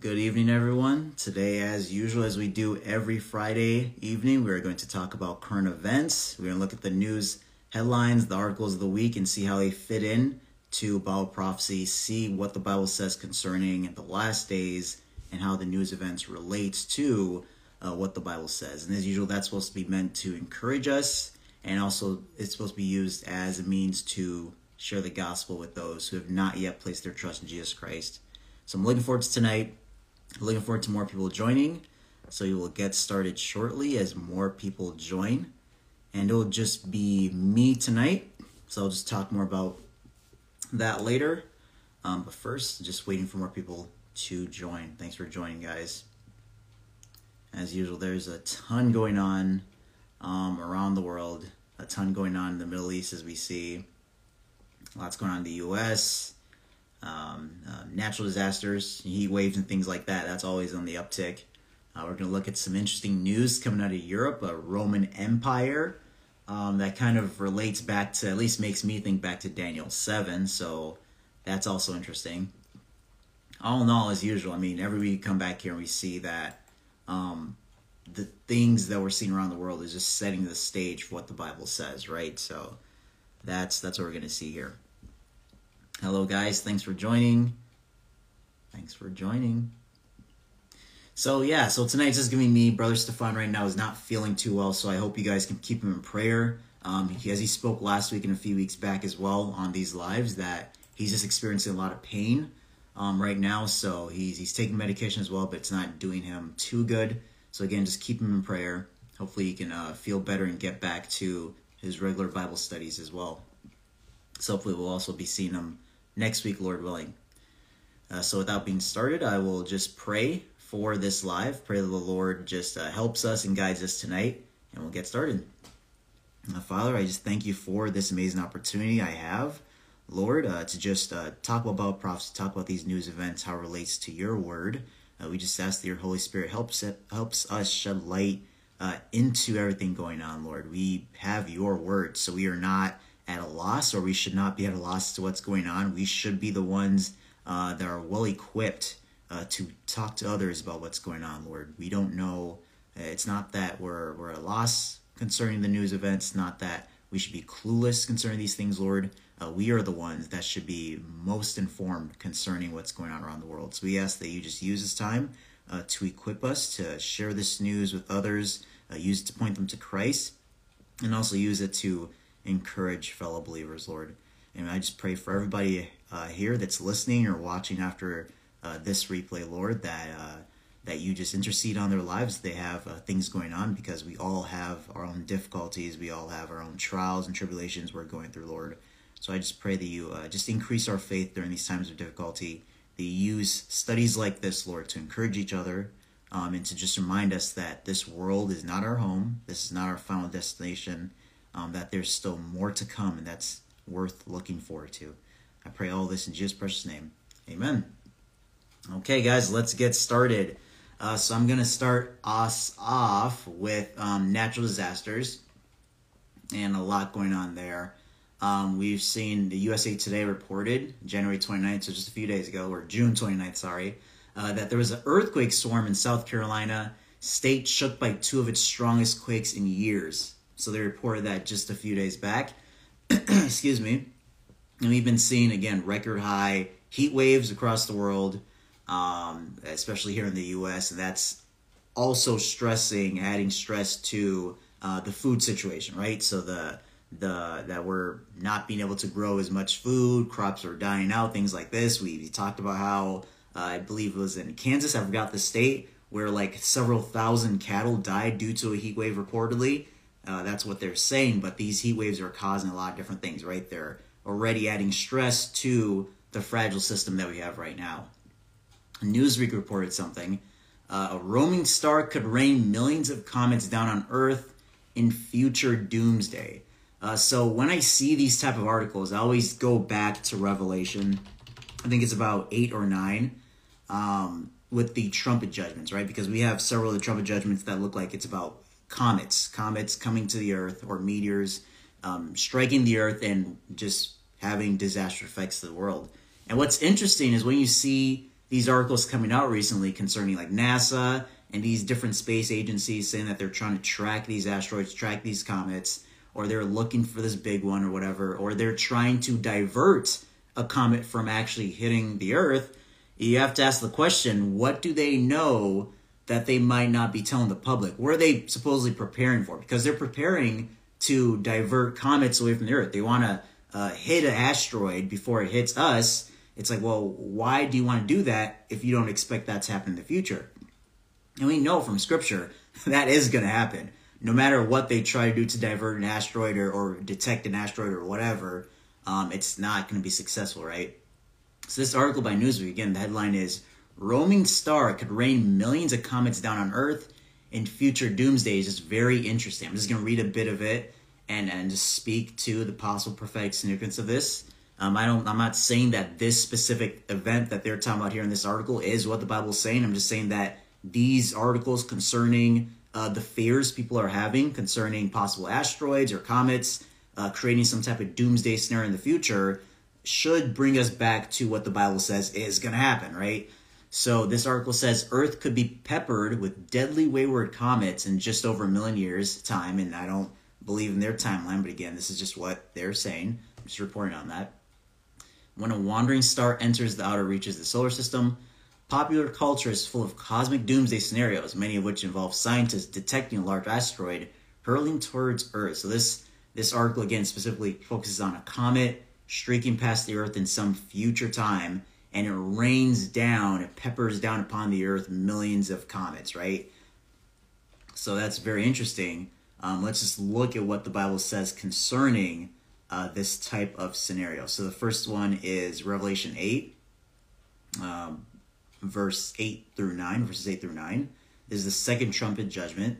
Good evening, everyone. Today, as usual, as we do every Friday evening, we're going to talk about current events. We're going to look at the news headlines, the articles of the week, and see how they fit in to Bible prophecy, see what the Bible says concerning the last days, and how the news events relates to uh, what the Bible says. And as usual, that's supposed to be meant to encourage us, and also it's supposed to be used as a means to share the gospel with those who have not yet placed their trust in Jesus Christ. So I'm looking forward to tonight. Looking forward to more people joining. So we will get started shortly as more people join. And it'll just be me tonight. So I'll just talk more about that later. Um, but first, just waiting for more people to join. Thanks for joining, guys. As usual, there's a ton going on um, around the world, a ton going on in the Middle East, as we see. Lots going on in the U.S um, uh, natural disasters, heat waves, and things like that. That's always on the uptick. Uh, we're going to look at some interesting news coming out of Europe, a Roman Empire um, that kind of relates back to, at least makes me think back to Daniel 7. So that's also interesting. All in all, as usual, I mean, every week we come back here and we see that um, the things that we're seeing around the world is just setting the stage for what the Bible says, right? So that's that's what we're going to see here. Hello, guys. Thanks for joining. Thanks for joining. So, yeah, so tonight's just giving me. Brother Stephan right now is not feeling too well, so I hope you guys can keep him in prayer. Um, he, as he spoke last week and a few weeks back as well on these lives, that he's just experiencing a lot of pain um, right now. So he's he's taking medication as well, but it's not doing him too good. So again, just keep him in prayer. Hopefully, he can uh, feel better and get back to his regular Bible studies as well. So hopefully, we'll also be seeing him next week, Lord willing. Uh, so, without being started, I will just pray for this live. Pray that the Lord just uh, helps us and guides us tonight, and we'll get started. Uh, Father, I just thank you for this amazing opportunity I have, Lord, uh, to just uh, talk about prophecy, talk about these news events, how it relates to your word. Uh, we just ask that your Holy Spirit helps it, helps us shed light into everything going on, Lord. We have your word, so we are not at a loss or we should not be at a loss to what's going on. We should be the ones uh, that are well equipped uh, to talk to others about what's going on, Lord. We don't know. It's not that we're, we're at a loss concerning the news events, not that we should be clueless concerning these things, Lord. Uh, we are the ones that should be most informed concerning what's going on around the world. So we ask that you just use this time uh, to equip us to share this news with others, uh, use it to point them to Christ, and also use it to encourage fellow believers, Lord. And I just pray for everybody uh, here that's listening or watching after uh, this replay, Lord, that uh, that you just intercede on their lives. They have uh, things going on because we all have our own difficulties. We all have our own trials and tribulations we're going through, Lord. So I just pray that you uh, just increase our faith during these times of difficulty. That you use studies like this, Lord, to encourage each other um, and to just remind us that this world is not our home. This is not our final destination um, that there's still more to come, and that's worth looking forward to. I pray all this in Jesus' precious name. Amen. Okay, guys, let's get started. Uh, so I'm going to start us off with um, natural disasters and a lot going on there. Um, we've seen the USA Today reported January 29th, so just a few days ago, or June 29th, sorry, uh, that there was an earthquake storm in South Carolina, state shook by two of its strongest quakes in years. So they reported that just a few days back. Excuse me. And we've been seeing, again, record high heat waves across the world, um, especially here in the US. And that's also stressing, adding stress to uh, the food situation, right? So the the that we're not being able to grow as much food, crops are dying out, things like this. We, we talked about how uh, I believe it was in Kansas, I forgot the state, where like several thousand cattle died due to a heat wave reportedly. Uh, that's what they're saying, but these heat waves are causing a lot of different things, right? They're already adding stress to the fragile system that we have right now. Newsweek reported something. Uh, a roaming star could rain millions of comets down on Earth in future doomsday. Uh, so when I see these type of articles, I always go back to Revelation. I think it's about eight or nine um, with the trumpet judgments, right? Because we have several of the trumpet judgments that look like it's about comets, comets coming to the Earth or meteors um, striking the Earth and just having disaster effects to the world. And what's interesting is when you see these articles coming out recently concerning like NASA and these different space agencies saying that they're trying to track these asteroids, track these comets, or they're looking for this big one or whatever, or they're trying to divert a comet from actually hitting the Earth, you have to ask the question what do they know that they might not be telling the public? What are they supposedly preparing for? Because they're preparing to divert comets away from the Earth. They want to uh, hit an asteroid before it hits us. It's like, well, why do you want to do that if you don't expect that to happen in the future? And we know from scripture that is going to happen. No matter what they try to do to divert an asteroid or, or detect an asteroid or whatever, um, it's not going to be successful, right? So this article by Newsweek, again, the headline is Roaming Star could rain millions of comets down on Earth in future doomsday is just very interesting. I'm just going to read a bit of it and, and just speak to the possible prophetic significance of this. Um, I don't. I'm not saying that this specific event that they're talking about here in this article is what the Bible is saying. I'm just saying that these articles concerning uh, the fears people are having concerning possible asteroids or comets uh, creating some type of doomsday scenario in the future should bring us back to what the Bible says is going to happen, right? So this article says Earth could be peppered with deadly wayward comets in just over a million years' time, and I don't believe in their timeline, but again, this is just what they're saying. I'm just reporting on that. When a wandering star enters the outer reaches of the solar system, popular culture is full of cosmic doomsday scenarios, many of which involve scientists detecting a large asteroid hurling towards Earth. So this this article again specifically focuses on a comet streaking past the Earth in some future time and it rains down, it peppers down upon the earth millions of comets, right? So that's very interesting. Um, let's just look at what the Bible says concerning uh, this type of scenario. So the first one is Revelation 8, um, verse 8 through 9, verses 8 through 9. This is the second trumpet judgment.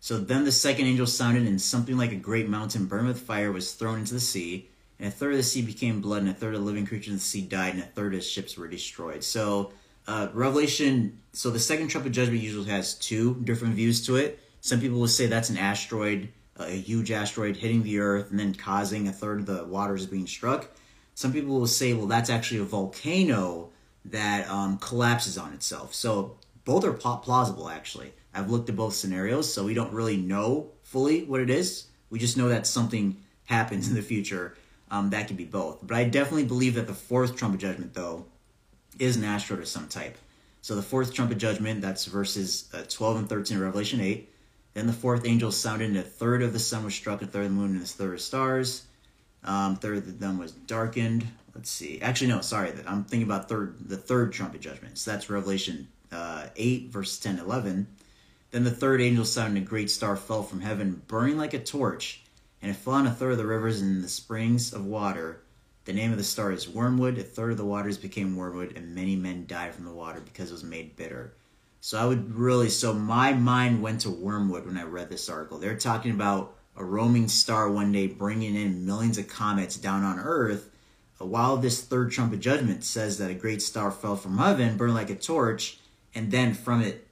So then the second angel sounded, and something like a great mountain burned with fire was thrown into the sea and a third of the sea became blood, and a third of the living creatures in the sea died, and a third of the ships were destroyed. So, uh, Revelation, so the second trumpet judgment usually has two different views to it. Some people will say that's an asteroid, a huge asteroid hitting the earth and then causing a third of the waters being struck. Some people will say, well, that's actually a volcano that um, collapses on itself. So, both are plausible, actually. I've looked at both scenarios, so we don't really know fully what it is. We just know that something happens in the future um, that could be both. But I definitely believe that the fourth trumpet judgment, though, is an asteroid of some type. So the fourth trumpet judgment, that's verses uh, 12 and 13 of Revelation 8. Then the fourth angel sounded, and a third of the sun was struck, a third of the moon, and a third of stars. Um, third of them was darkened. Let's see. Actually, no, sorry. I'm thinking about third the third trumpet judgment. So that's Revelation uh, 8, verse 10 11. Then the third angel sounded, and a great star fell from heaven, burning like a torch and it fell on a third of the rivers and the springs of water. The name of the star is Wormwood. A third of the waters became wormwood, and many men died from the water because it was made bitter. So I would really, so my mind went to Wormwood when I read this article. They're talking about a roaming star one day bringing in millions of comets down on Earth. While this third trumpet judgment says that a great star fell from heaven, burned like a torch, and then from it,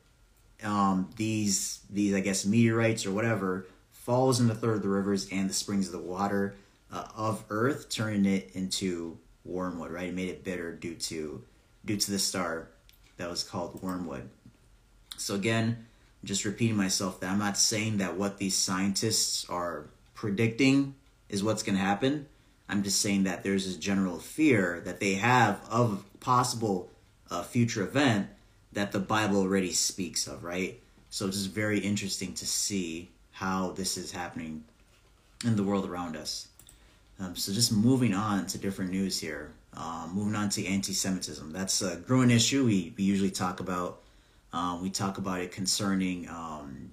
um, these these I guess meteorites or whatever falls in the third of the rivers and the springs of the water uh, of earth, turning it into wormwood. Right, it made it bitter due to due to the star that was called wormwood. So again, just repeating myself that I'm not saying that what these scientists are predicting is what's going to happen. I'm just saying that there's this general fear that they have of possible uh, future event that the Bible already speaks of, right? So it's just very interesting to see how this is happening in the world around us. Um, so just moving on to different news here. Um, moving on to anti-Semitism. That's a growing issue. We, we usually talk about. Um, we talk about it concerning um,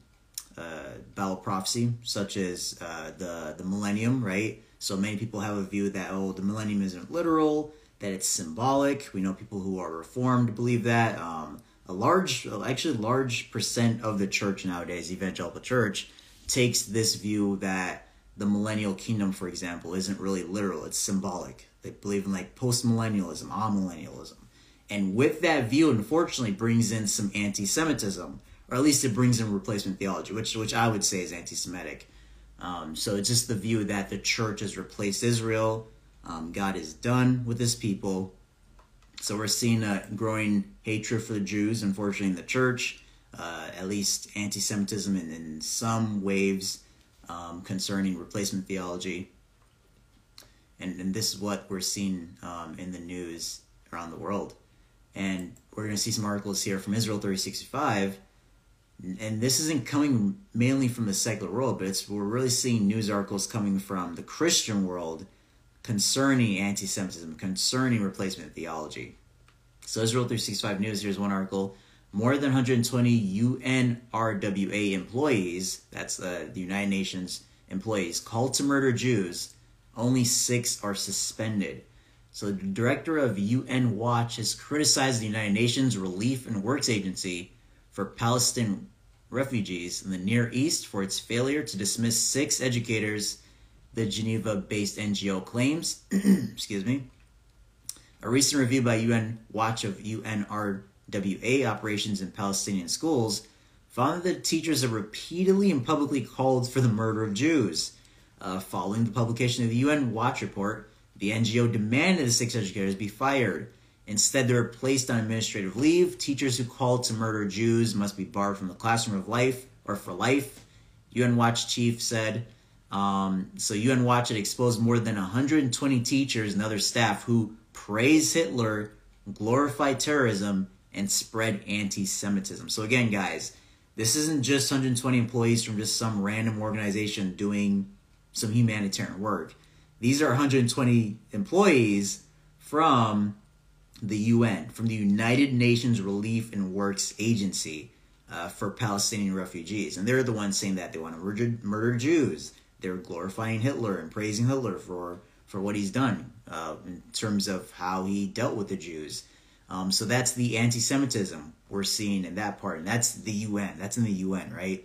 uh, Bible prophecy, such as uh, the the millennium, right? So many people have a view that oh, the millennium isn't literal, that it's symbolic. We know people who are reformed believe that. Um, a large, actually, large percent of the church nowadays, evangelical church, takes this view that the millennial kingdom, for example, isn't really literal, it's symbolic. They believe in like post millennialism, amillennialism. And with that view, unfortunately, brings in some anti Semitism, or at least it brings in replacement theology, which, which I would say is anti Semitic. Um, so it's just the view that the church has replaced Israel, um, God is done with his people, So we're seeing a growing hatred for the Jews, unfortunately, in the church. Uh, at least anti-Semitism in, in some waves um, concerning replacement theology. And, and this is what we're seeing um, in the news around the world. And we're going to see some articles here from Israel 365. And this isn't coming mainly from the secular world, but it's we're really seeing news articles coming from the Christian world concerning anti-Semitism, concerning replacement theology. So Israel 365 News, here's one article. More than 120 UNRWA employees, that's uh, the United Nations employees, called to murder Jews. Only six are suspended. So the director of UN Watch has criticized the United Nations Relief and Works Agency for Palestinian refugees in the Near East for its failure to dismiss six educators the Geneva-based NGO claims, excuse me. A recent review by UN Watch of UNRWA operations in Palestinian schools found that teachers have repeatedly and publicly called for the murder of Jews. Uh, following the publication of the UN Watch report, the NGO demanded the six educators be fired. Instead, they were placed on administrative leave. Teachers who called to murder Jews must be barred from the classroom of life or for life. UN Watch chief said um, so UN Watch had exposed more than 120 teachers and other staff who praise Hitler, glorify terrorism, and spread anti-Semitism. So again, guys, this isn't just 120 employees from just some random organization doing some humanitarian work. These are 120 employees from the UN, from the United Nations Relief and Works Agency uh, for Palestinian refugees. And they're the ones saying that they want to murder, murder Jews they're glorifying Hitler and praising Hitler for for what he's done uh, in terms of how he dealt with the Jews. Um, so that's the anti-Semitism we're seeing in that part, and that's the UN. That's in the UN, right?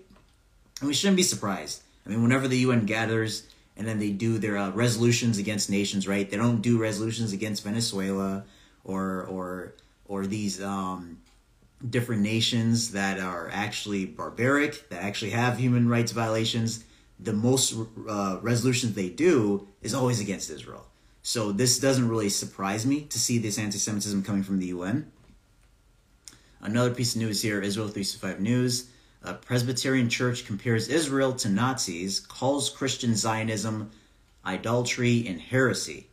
And we shouldn't be surprised. I mean, whenever the UN gathers and then they do their uh, resolutions against nations, right? They don't do resolutions against Venezuela or or or these um, different nations that are actually barbaric, that actually have human rights violations the most uh, resolutions they do is always against Israel. So this doesn't really surprise me to see this anti-Semitism coming from the UN. Another piece of news here, Israel 365 News. A Presbyterian Church compares Israel to Nazis, calls Christian Zionism idolatry and heresy.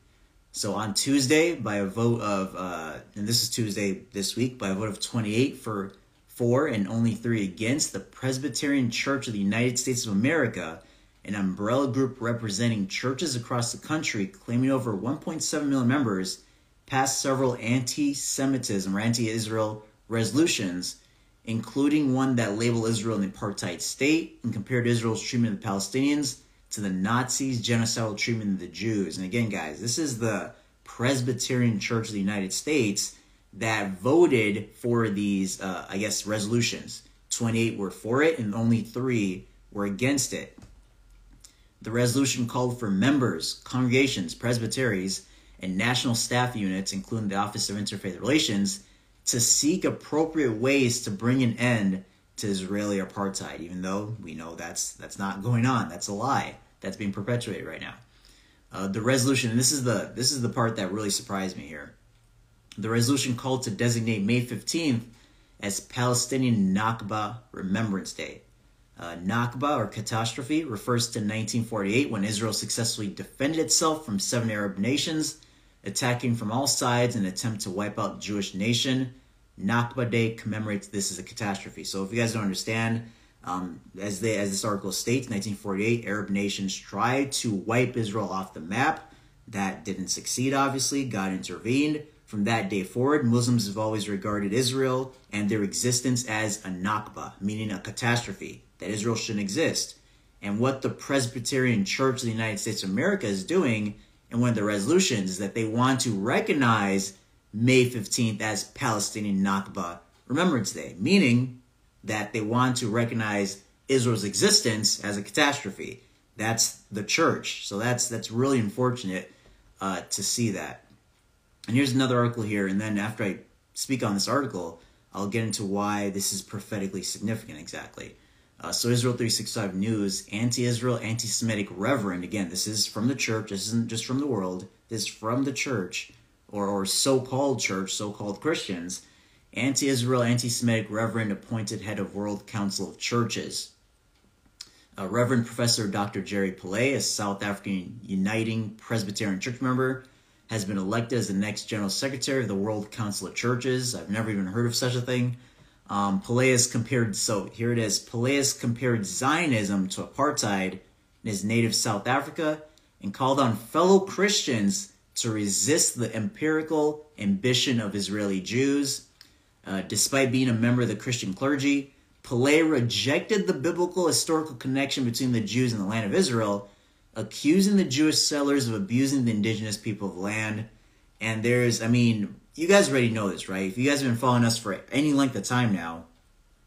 So on Tuesday, by a vote of, uh, and this is Tuesday this week, by a vote of 28 for four and only three against, the Presbyterian Church of the United States of America an umbrella group representing churches across the country claiming over 1.7 million members, passed several anti Semitism or anti Israel resolutions, including one that labeled Israel an apartheid state and compared Israel's treatment of the Palestinians to the Nazis' genocidal treatment of the Jews. And again, guys, this is the Presbyterian Church of the United States that voted for these, uh, I guess, resolutions. 28 were for it, and only three were against it. The resolution called for members, congregations, presbyteries, and national staff units, including the Office of Interfaith Relations, to seek appropriate ways to bring an end to Israeli apartheid, even though we know that's that's not going on. That's a lie. That's being perpetuated right now. Uh, the resolution, and this is the this is the part that really surprised me here. The resolution called to designate May 15th as Palestinian Nakba Remembrance Day. Uh, Nakba, or catastrophe, refers to 1948 when Israel successfully defended itself from seven Arab nations, attacking from all sides in an attempt to wipe out the Jewish nation. Nakba Day commemorates this as a catastrophe. So if you guys don't understand, um, as, they, as this article states, 1948, Arab nations tried to wipe Israel off the map. That didn't succeed, obviously. God intervened. From that day forward, Muslims have always regarded Israel and their existence as a Nakba, meaning a catastrophe that Israel shouldn't exist. And what the Presbyterian Church of the United States of America is doing in one of the resolutions is that they want to recognize May 15th as Palestinian Nakba Remembrance Day, meaning that they want to recognize Israel's existence as a catastrophe. That's the church. So that's that's really unfortunate uh, to see that. And here's another article here, and then after I speak on this article, I'll get into why this is prophetically significant exactly. Uh, so Israel 365 News, anti-Israel, anti-Semitic reverend, again, this is from the church, this isn't just from the world, this is from the church, or, or so called church, so called Christians, anti Israel, anti Semitic reverend appointed head of World Council of Churches. Uh, reverend Professor Dr. Jerry Pillay, a South African Uniting Presbyterian Church member, has been elected as the next General Secretary of the World Council of Churches. I've never even heard of such a thing. Um, Pillay compared, so here it is. Pillay compared Zionism to apartheid in his native South Africa and called on fellow Christians to resist the empirical ambition of Israeli Jews. Uh, despite being a member of the Christian clergy, Pillay rejected the biblical historical connection between the Jews and the land of Israel, accusing the Jewish settlers of abusing the indigenous people of land. And there's, I mean, you guys already know this, right? If you guys have been following us for any length of time now,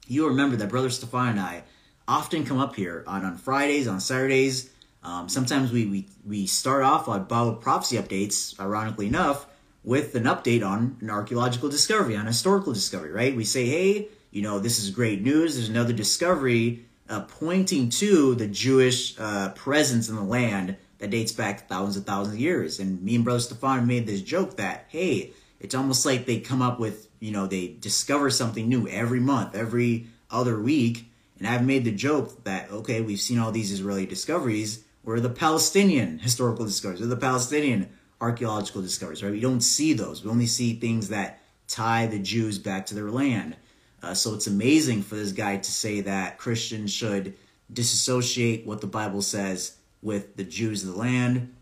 you remember that Brother Stephan and I often come up here on, on Fridays, on Saturdays. Um, sometimes we, we, we start off on Bible prophecy updates, ironically enough, with an update on an archaeological discovery, on historical discovery, right? We say, hey, you know, this is great news. There's another discovery uh, pointing to the Jewish uh, presence in the land that dates back thousands and thousands of years. And me and Brother Stephan made this joke that, hey, it's almost like they come up with, you know, they discover something new every month, every other week. And I've made the joke that, okay, we've seen all these Israeli discoveries, where the Palestinian historical discoveries, or the Palestinian archaeological discoveries, right? We don't see those. We only see things that tie the Jews back to their land. Uh, so it's amazing for this guy to say that Christians should disassociate what the Bible says with the Jews of the land.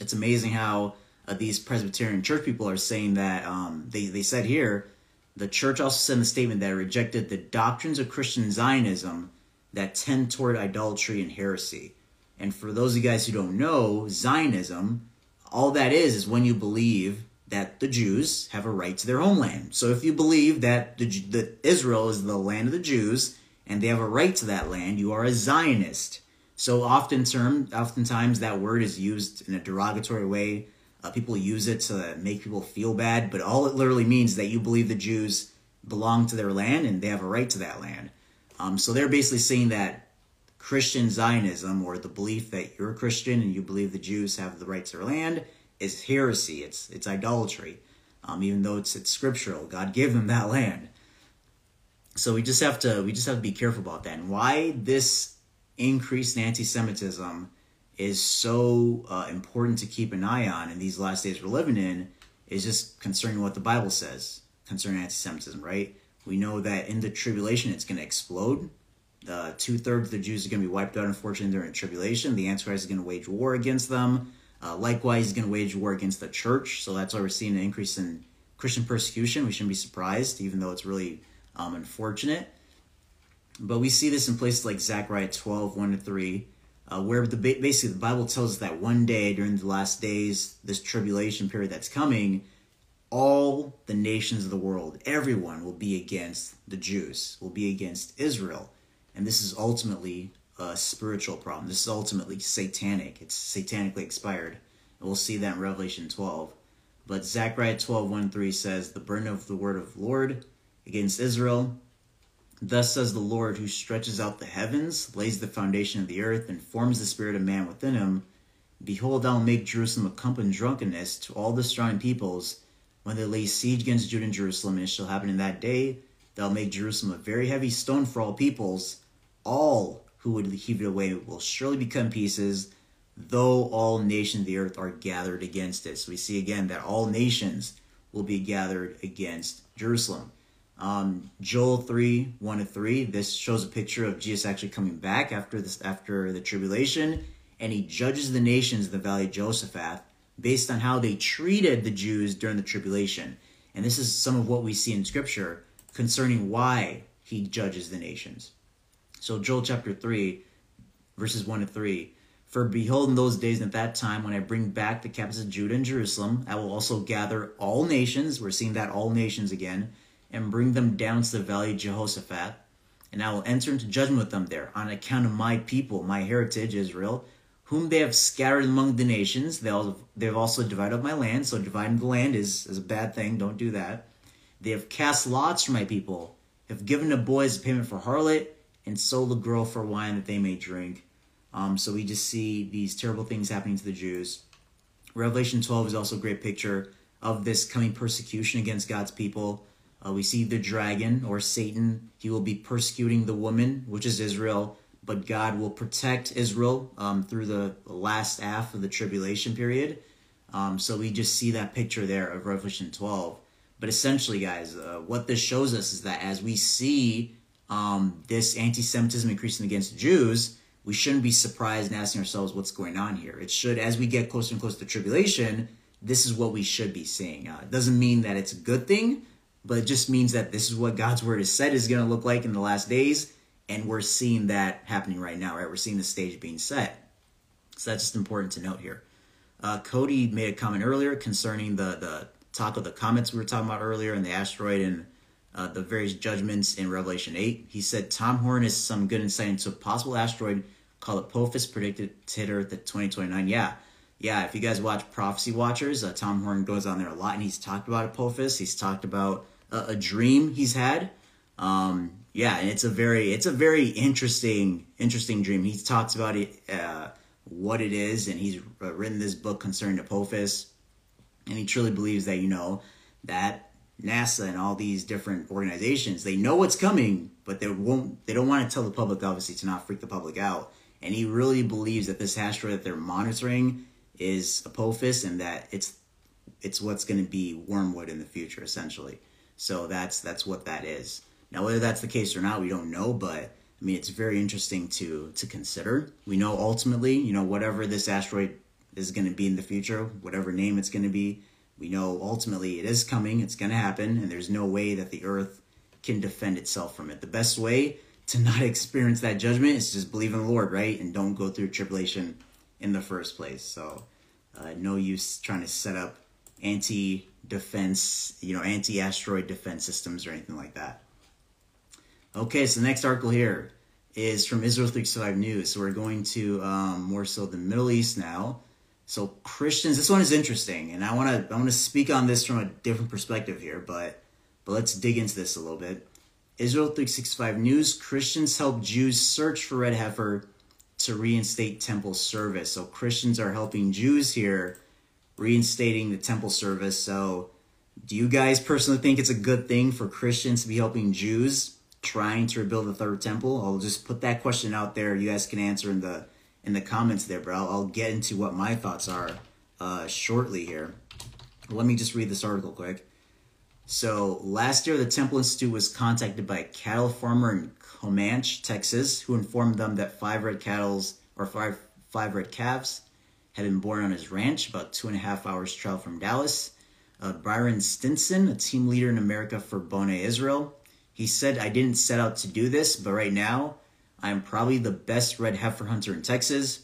It's amazing how uh, these Presbyterian church people are saying that um, they, they said here, the church also sent a statement that rejected the doctrines of Christian Zionism that tend toward idolatry and heresy. And for those of you guys who don't know, Zionism, all that is is when you believe that the Jews have a right to their homeland. So if you believe that the, Israel is the land of the Jews and they have a right to that land, you are a Zionist. So often term, oftentimes that word is used in a derogatory way uh, people use it to make people feel bad, but all it literally means is that you believe the Jews belong to their land and they have a right to that land. Um, so they're basically saying that Christian Zionism, or the belief that you're a Christian and you believe the Jews have the right to their land, is heresy. It's it's idolatry, um, even though it's it's scriptural. God gave them that land. So we just have to we just have to be careful about that. And why this increased anti-Semitism is so uh, important to keep an eye on in these last days we're living in is just concerning what the Bible says concerning anti-Semitism, right? We know that in the tribulation it's going to explode. Uh, Two thirds of the Jews are going to be wiped out, unfortunately, during the tribulation. The Antichrist is going to wage war against them. Uh, likewise, he's going to wage war against the church. So that's why we're seeing an increase in Christian persecution. We shouldn't be surprised, even though it's really um, unfortunate. But we see this in places like Zechariah 12, 1 to 3, uh, where the basically the Bible tells us that one day during the last days, this tribulation period that's coming, all the nations of the world, everyone will be against the Jews, will be against Israel, and this is ultimately a spiritual problem. This is ultimately satanic. It's satanically expired. And we'll see that in Revelation 12. But Zechariah 12, 1 3 says, The burden of the word of Lord against Israel Thus says the Lord, who stretches out the heavens, lays the foundation of the earth, and forms the spirit of man within him. Behold, I will make Jerusalem a cup of drunkenness to all the strong peoples, when they lay siege against Judah and Jerusalem. And it shall happen in that day that I'll make Jerusalem a very heavy stone for all peoples. All who would heave it away will surely become pieces, though all nations of the earth are gathered against it. So we see again that all nations will be gathered against Jerusalem. Um, Joel 3, 1 to 3, this shows a picture of Jesus actually coming back after this after the tribulation, and he judges the nations in the valley of Jehoshaphat based on how they treated the Jews during the tribulation. And this is some of what we see in scripture concerning why he judges the nations. So Joel chapter 3, verses 1 to 3. For behold, in those days and at that time, when I bring back the captives of Judah and Jerusalem, I will also gather all nations. We're seeing that all nations again and bring them down to the valley of Jehoshaphat, and I will enter into judgment with them there on account of my people, my heritage, Israel, whom they have scattered among the nations. They have also divided up my land, so dividing the land is, is a bad thing. Don't do that. They have cast lots for my people, have given the boys payment for harlot, and sold the girl for wine that they may drink. Um, so we just see these terrible things happening to the Jews. Revelation 12 is also a great picture of this coming persecution against God's people. Uh, we see the dragon or Satan. He will be persecuting the woman, which is Israel, but God will protect Israel um, through the last half of the tribulation period. Um, so we just see that picture there of Revelation 12. But essentially, guys, uh, what this shows us is that as we see um, this anti Semitism increasing against Jews, we shouldn't be surprised and asking ourselves what's going on here. It should, as we get closer and closer to tribulation, this is what we should be seeing. Uh, it doesn't mean that it's a good thing, but it just means that this is what God's word has said is going to look like in the last days, and we're seeing that happening right now, right? We're seeing the stage being set. So that's just important to note here. Uh, Cody made a comment earlier concerning the the talk of the comets we were talking about earlier and the asteroid and uh, the various judgments in Revelation 8. He said Tom Horn has some good insight into a possible asteroid called Apophis predicted to hit Earth at 2029. Yeah, yeah, if you guys watch Prophecy Watchers, uh, Tom Horn goes on there a lot and he's talked about Apophis. He's talked about a, a dream he's had. Um, yeah, and it's a very it's a very interesting interesting dream. He talks about it, uh, what it is, and he's uh, written this book concerning Apophis, and he truly believes that you know that NASA and all these different organizations they know what's coming, but they won't they don't want to tell the public obviously to not freak the public out. And he really believes that this asteroid that they're monitoring is Apophis and that it's it's what's going to be wormwood in the future essentially. So that's that's what that is. Now whether that's the case or not, we don't know, but I mean it's very interesting to to consider. We know ultimately, you know, whatever this asteroid is going to be in the future, whatever name it's going to be, we know ultimately it is coming, it's going to happen, and there's no way that the earth can defend itself from it. The best way to not experience that judgment is just believe in the Lord, right? And don't go through tribulation in the first place. So, uh, no use trying to set up anti defense, you know, anti asteroid defense systems or anything like that. Okay, so the next article here is from Israel 365 News. So we're going to um, more so the Middle East now. So Christians, this one is interesting, and I want to I want to speak on this from a different perspective here, but but let's dig into this a little bit. Israel 365 News: Christians help Jews search for red heifer to reinstate temple service. So Christians are helping Jews here reinstating the temple service. So do you guys personally think it's a good thing for Christians to be helping Jews trying to rebuild the third temple? I'll just put that question out there. You guys can answer in the in the comments there, but I'll, I'll get into what my thoughts are uh, shortly here. Let me just read this article quick. So last year, the Temple Institute was contacted by a cattle farmer in Comanche, Texas, who informed them that five red cattle's or five five red calves had been born on his ranch, about two and a half hours travel from Dallas. Uh, Byron Stinson, a team leader in America for Boneh Israel, he said, "I didn't set out to do this, but right now, I am probably the best red heifer hunter in Texas."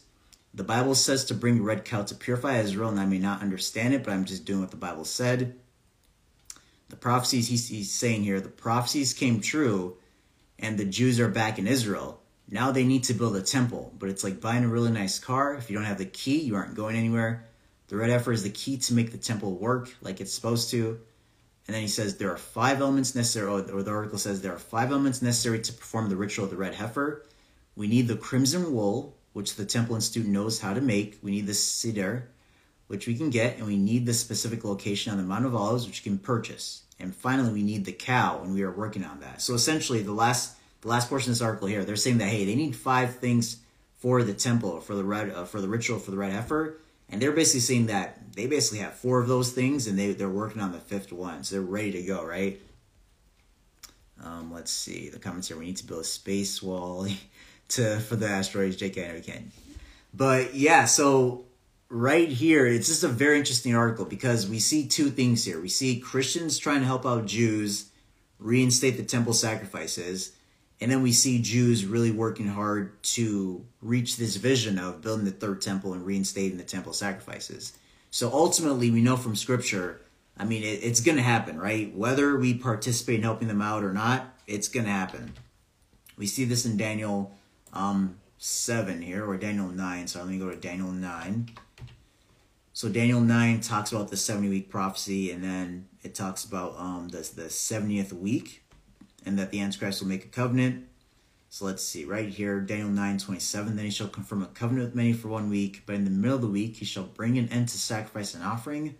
The Bible says to bring red cow to purify Israel, and I may not understand it, but I'm just doing what the Bible said. The prophecies he's, he's saying here, the prophecies came true and the Jews are back in Israel. Now they need to build a temple, but it's like buying a really nice car. If you don't have the key, you aren't going anywhere. The red heifer is the key to make the temple work like it's supposed to. And then he says there are five elements necessary, or the article says there are five elements necessary to perform the ritual of the red heifer. We need the crimson wool, which the Temple Institute knows how to make. We need the cedar, which we can get, and we need the specific location on the Mount of Olives, which you can purchase. And finally, we need the cow, and we are working on that. So essentially, the last the last portion of this article here, they're saying that hey, they need five things for the temple, for the red, uh, for the ritual, for the red heifer, and they're basically saying that they basically have four of those things, and they they're working on the fifth one, so they're ready to go, right? Um, let's see the comments here. We need to build a space wall to for the asteroids. JK, we can. But yeah, so right here, it's just a very interesting article because we see two things here. We see Christians trying to help out Jews reinstate the temple sacrifices, and then we see Jews really working hard to reach this vision of building the third temple and reinstating the temple sacrifices. So ultimately, we know from scripture, I mean, it, it's going to happen, right? Whether we participate in helping them out or not, it's going to happen. We see this in Daniel um, 7 here, or Daniel 9. So let me go to Daniel 9. So Daniel 9 talks about the 70 week prophecy, and then it talks about um, the, the 70th week, and that the Antichrist will make a covenant. So let's see, right here, Daniel 9 27. Then he shall confirm a covenant with many for one week, but in the middle of the week he shall bring an end to sacrifice and offering,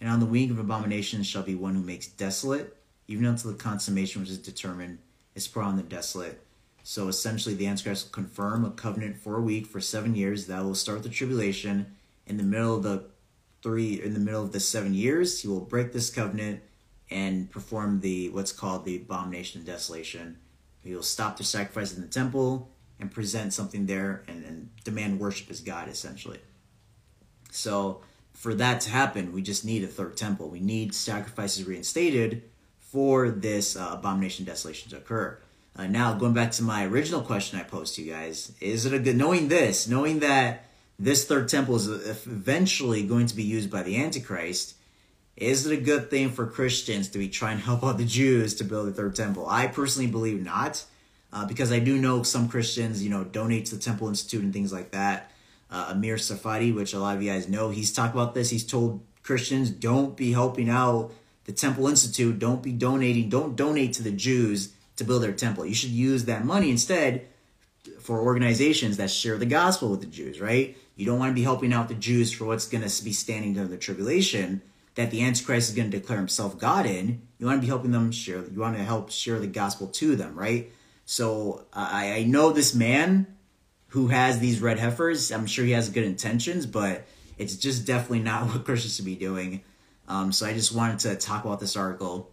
And on the wing of abominations shall be one who makes desolate, even until the consummation which is determined is put on the desolate. So essentially, the Antichrist will confirm a covenant for a week for seven years. That will start the tribulation. In the middle of the three, in the middle of the seven years, he will break this covenant and perform the what's called the abomination of desolation. He will stop the sacrifice in the temple and present something there and, and demand worship as God, essentially. So for that to happen, we just need a third temple. We need sacrifices reinstated for this uh, abomination desolation to occur. Uh, now, going back to my original question I posed to you guys, is it a good knowing this, knowing that this third temple is eventually going to be used by the Antichrist? Is it a good thing for Christians to be trying to help out the Jews to build a third temple? I personally believe not, uh, because I do know some Christians, you know, donate to the Temple Institute and things like that uh, Amir Tsarfati, which a lot of you guys know. He's talked about this. He's told Christians don't be helping out the Temple Institute, don't be donating, don't donate to the Jews to build their temple. You should use that money instead for organizations that share the gospel with the Jews, right? You don't want to be helping out the Jews for what's going to be standing during the tribulation that the Antichrist is going to declare himself God in. You want to be helping them share, you want to help share the gospel to them, right? So I, I know this man who has these red heifers. I'm sure he has good intentions, but it's just definitely not what Christians should be doing. Um, so I just wanted to talk about this article.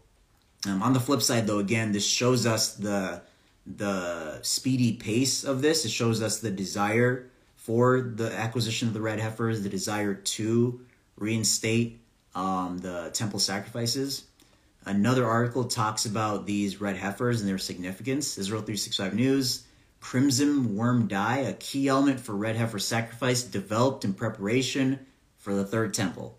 Um, on the flip side, though, again, this shows us the the speedy pace of this. It shows us the desire for the acquisition of the red heifers, the desire to reinstate um, the temple sacrifices. Another article talks about these red heifers and their significance. Israel 365 News crimson worm dye, a key element for red heifer sacrifice, developed in preparation for the third temple.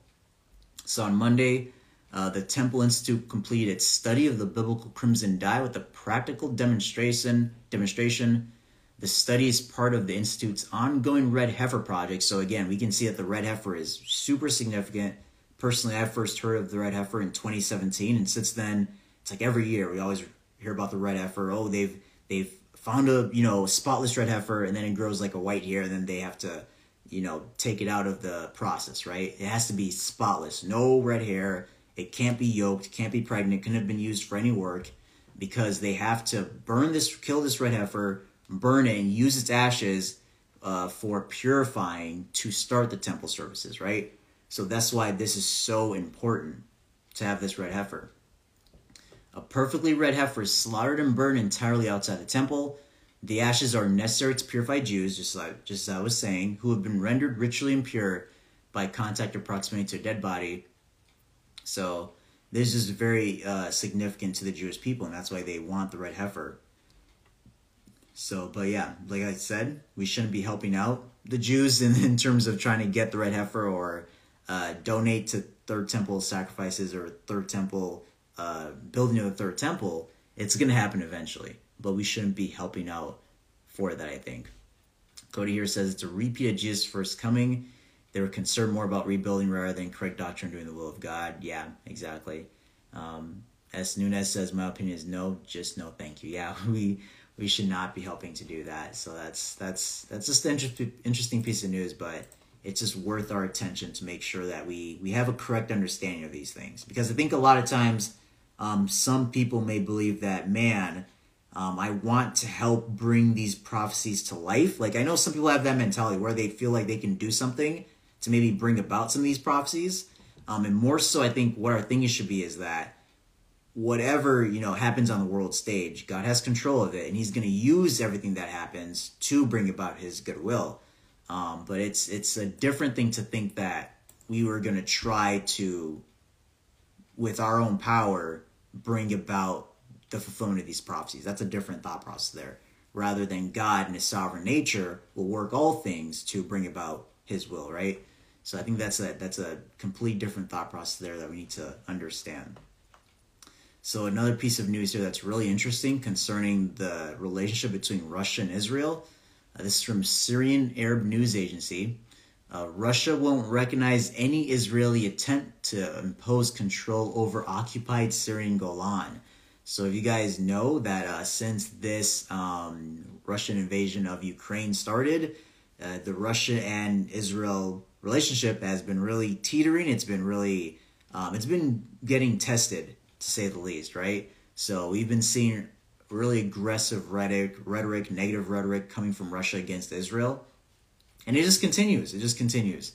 So on Monday, uh, the Temple Institute completed its study of the biblical crimson dye with a practical demonstration. Demonstration. The study is part of the institute's ongoing red heifer project. So again, we can see that the red heifer is super significant. Personally, I first heard of the red heifer in 2017, and since then, it's like every year we always hear about the red heifer. Oh, they've they've found a you know spotless red heifer and then it grows like a white hair and then they have to you know take it out of the process right? It has to be spotless. No red hair. It can't be yoked can't be pregnant couldn't have been used for any work because they have to burn this kill this red heifer burn it and use its ashes uh, for purifying to start the temple services right so that's why this is so important to have this red heifer a perfectly red heifer is slaughtered and burned entirely outside the temple. The ashes are necessary to purify Jews, just like just as I was saying, who have been rendered ritually impure by contact or proximity to a dead body. So this is very uh, significant to the Jewish people, and that's why they want the red heifer. So, but yeah, like I said, we shouldn't be helping out the Jews in, in terms of trying to get the red heifer or uh, donate to third temple sacrifices or third temple uh, building of the third temple, it's going to happen eventually. But we shouldn't be helping out for that, I think. Cody here says it's a repeat of Jesus' first coming. They were concerned more about rebuilding rather than correct doctrine doing the will of God. Yeah, exactly. Um, S. Nunez says, my opinion is no, just no, thank you. Yeah, we we should not be helping to do that. So that's that's that's just an inter- interesting piece of news, but it's just worth our attention to make sure that we we have a correct understanding of these things because I think a lot of times um, some people may believe that, man, um, I want to help bring these prophecies to life. Like, I know some people have that mentality where they feel like they can do something to maybe bring about some of these prophecies. Um, and more so, I think what our thinking should be is that whatever you know happens on the world stage, God has control of it, and He's going to use everything that happens to bring about His goodwill. Um, but it's it's a different thing to think that we were going to try to, with our own power, bring about the fulfillment of these prophecies. That's a different thought process there. Rather than God in his sovereign nature will work all things to bring about his will, right? So I think that's a that's a complete different thought process there that we need to understand. So another piece of news here that's really interesting concerning the relationship between Russia and Israel. Uh, this is from Syrian Arab News Agency. Uh, Russia won't recognize any Israeli attempt to impose control over occupied Syrian Golan. So, if you guys know that uh, since this um, Russian invasion of Ukraine started, uh, the Russia and Israel relationship has been really teetering. It's been really um, it's been getting tested to say the least, right? So we've been seeing really aggressive rhetoric, rhetoric, negative rhetoric coming from Russia against Israel, and it just continues. It just continues.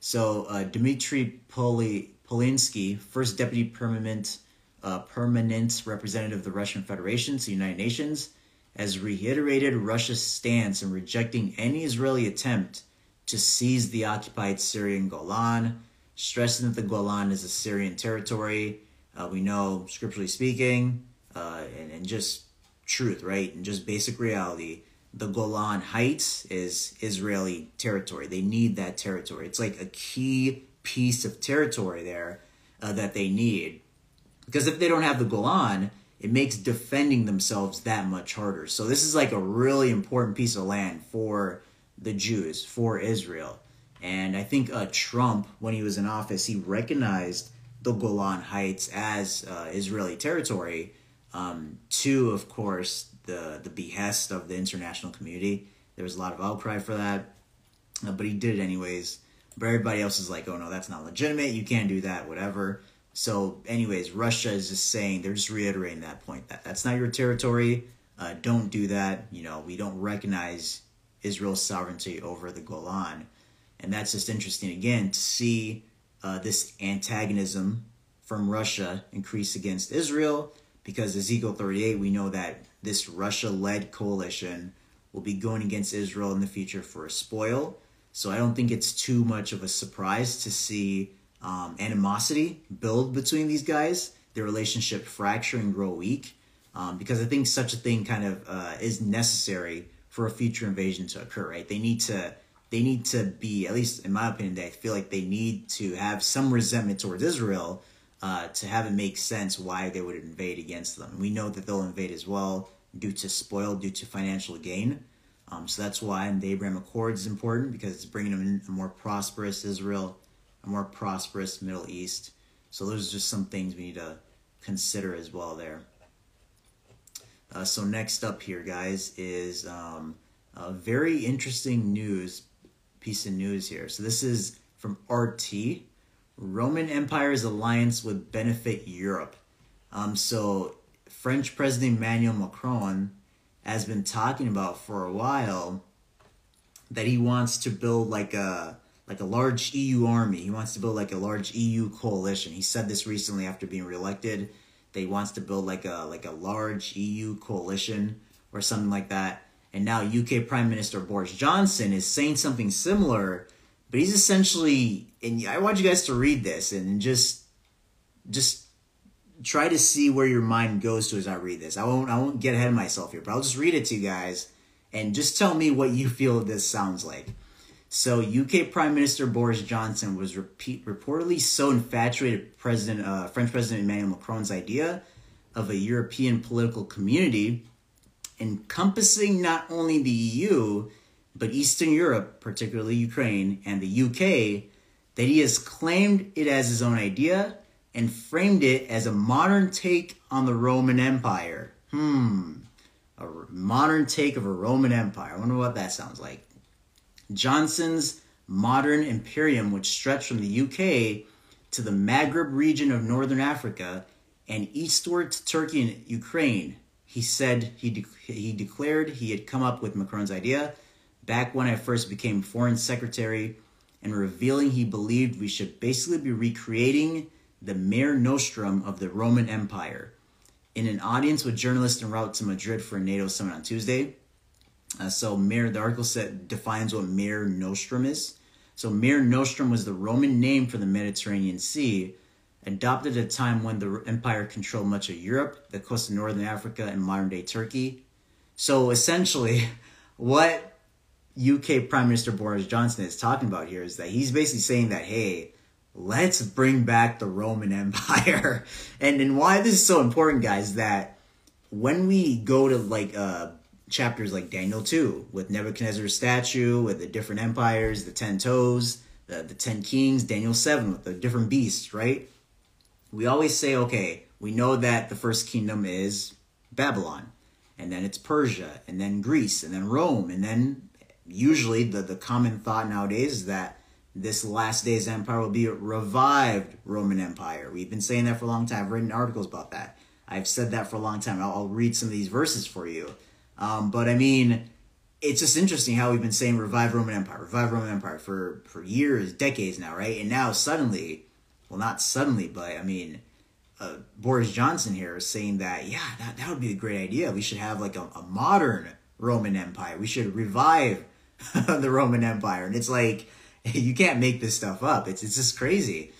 So uh, Dmitry Poli, Polyanskiy, first deputy permanent uh, permanent representative of the Russian Federation to the United Nations, has reiterated Russia's stance in rejecting any Israeli attempt to seize the occupied Syrian Golan, stressing that the Golan is a Syrian territory. Uh, we know, scripturally speaking, uh, and, and just truth, right? And just basic reality, the Golan Heights is Israeli territory. They need that territory. It's like a key piece of territory there uh, that they need. Because if they don't have the Golan, it makes defending themselves that much harder. So this is like a really important piece of land for the Jews, for Israel. And I think uh, Trump, when he was in office, he recognized the Golan Heights as uh, Israeli territory. Um, to, of course, the the behest of the international community. There was a lot of outcry for that, uh, but he did it anyways. But everybody else is like, "Oh no, that's not legitimate. You can't do that. Whatever." So, anyways, Russia is just saying they're just reiterating that point that that's not your territory. Uh, don't do that. You know, we don't recognize Israel's sovereignty over the Golan, and that's just interesting again to see uh, this antagonism from Russia increase against Israel because Ezekiel 38, we know that this Russia led coalition will be going against Israel in the future for a spoil. So I don't think it's too much of a surprise to see um, animosity build between these guys, their relationship fracture and grow weak, um, because I think such a thing kind of uh, is necessary for a future invasion to occur. Right? They need to they need to be at least in my opinion. They feel like they need to have some resentment towards Israel uh, to have it make sense why they would invade against them. We know that they'll invade as well due to spoil, due to financial gain. Um, so that's why the Abraham Accords is important because it's bringing them a more prosperous Israel a more prosperous Middle East. So those are just some things we need to consider as well there. Uh, so next up here, guys, is um, a very interesting news piece of news here. So this is from RT. Roman Empire's alliance would benefit Europe. Um, so French President Emmanuel Macron has been talking about for a while that he wants to build like a like a large EU army. He wants to build like a large EU coalition. He said this recently after being reelected that he wants to build like a like a large EU coalition or something like that. And now UK Prime Minister Boris Johnson is saying something similar, but he's essentially and I want you guys to read this and just just try to see where your mind goes to as I read this. I won't I won't get ahead of myself here, but I'll just read it to you guys and just tell me what you feel this sounds like. So UK Prime Minister Boris Johnson was repeat, reportedly so infatuated President uh, French President Emmanuel Macron's idea of a European political community encompassing not only the EU but Eastern Europe, particularly Ukraine and the UK, that he has claimed it as his own idea and framed it as a modern take on the Roman Empire. Hmm, a modern take of a Roman Empire. I wonder what that sounds like. Johnson's modern imperium, which stretched from the UK to the Maghreb region of northern Africa and eastward to Turkey and Ukraine. He said he, de- he declared he had come up with Macron's idea back when I first became foreign secretary and revealing he believed we should basically be recreating the Mare Nostrum of the Roman Empire. In an audience with journalists en route to Madrid for a NATO summit on Tuesday, uh, so Mare, the article set defines what Mare Nostrum is. So Mare Nostrum was the Roman name for the Mediterranean Sea, adopted at a time when the empire controlled much of Europe, the coast of northern Africa, and modern day Turkey. So essentially, what UK Prime Minister Boris Johnson is talking about here is that he's basically saying that, hey, let's bring back the Roman Empire. and and why this is so important, guys, that when we go to like uh chapters like Daniel 2 with Nebuchadnezzar's statue, with the different empires, the 10 toes, the, the 10 kings, Daniel 7 with the different beasts, right? We always say, okay, we know that the first kingdom is Babylon, and then it's Persia, and then Greece, and then Rome, and then usually the, the common thought nowadays is that this last days empire will be a revived Roman Empire. We've been saying that for a long time. I've written articles about that. I've said that for a long time. I'll, I'll read some of these verses for you. Um, but I mean, it's just interesting how we've been saying revive Roman Empire, revive Roman Empire for, for years, decades now, right? And now suddenly, well, not suddenly, but I mean, uh, Boris Johnson here is saying that, yeah, that, that would be a great idea. We should have like a, a modern Roman Empire. We should revive the Roman Empire. And it's like, you can't make this stuff up. It's, it's just crazy.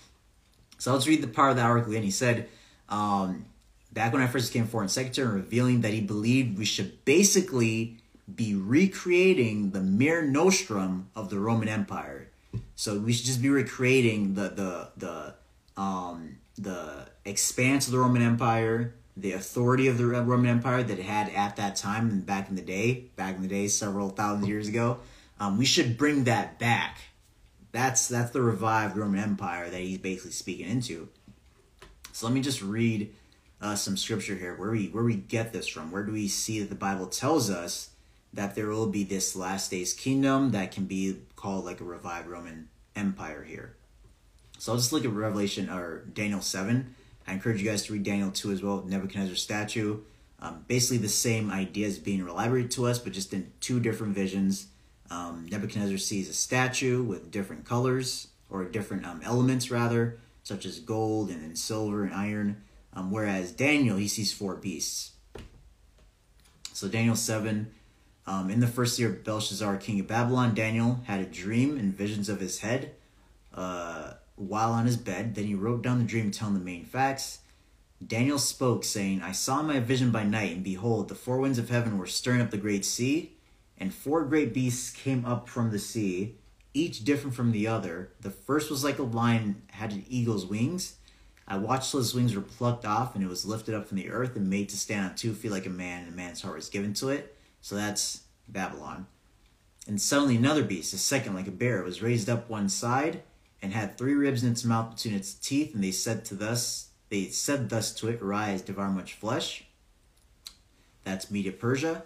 So let's read the part of the article again. He said, um, back when I first became foreign secretary, revealing that he believed we should basically be recreating the Mare Nostrum of the Roman Empire. So we should just be recreating the the the um the expanse of the Roman Empire, the authority of the Roman Empire that it had at that time and back in the day, back in the day, several thousand years ago. Um, we should bring that back. That's that's the revived Roman Empire that he's basically speaking into. So let me just read uh, some scripture here. Where we where we get this from? Where do we see that the Bible tells us that there will be this last days kingdom that can be called like a revived Roman Empire here? So I'll just look at Revelation or Daniel seven. I encourage you guys to read Daniel two as well. Nebuchadnezzar's statue. Um, basically the same ideas being elaborated to us, but just in two different visions. Um, Nebuchadnezzar sees a statue with different colors or different um, elements rather, such as gold and, and silver and iron. Um, whereas Daniel, he sees four beasts. So Daniel 7, um, in the first year of Belshazzar, king of Babylon, Daniel had a dream and visions of his head uh, while on his bed. Then he wrote down the dream, telling the main facts. Daniel spoke, saying, I saw my vision by night, and behold, the four winds of heaven were stirring up the great sea, and four great beasts came up from the sea, each different from the other. The first was like a lion, had an eagle's wings. I watched till his wings were plucked off, and it was lifted up from the earth and made to stand on two feet like a man, and a man's heart was given to it. So that's Babylon. And suddenly another beast, a second like a bear, was raised up one side and had three ribs in its mouth between its teeth, and they said to thus they said thus to it, Rise, devour much flesh. That's Media Persia.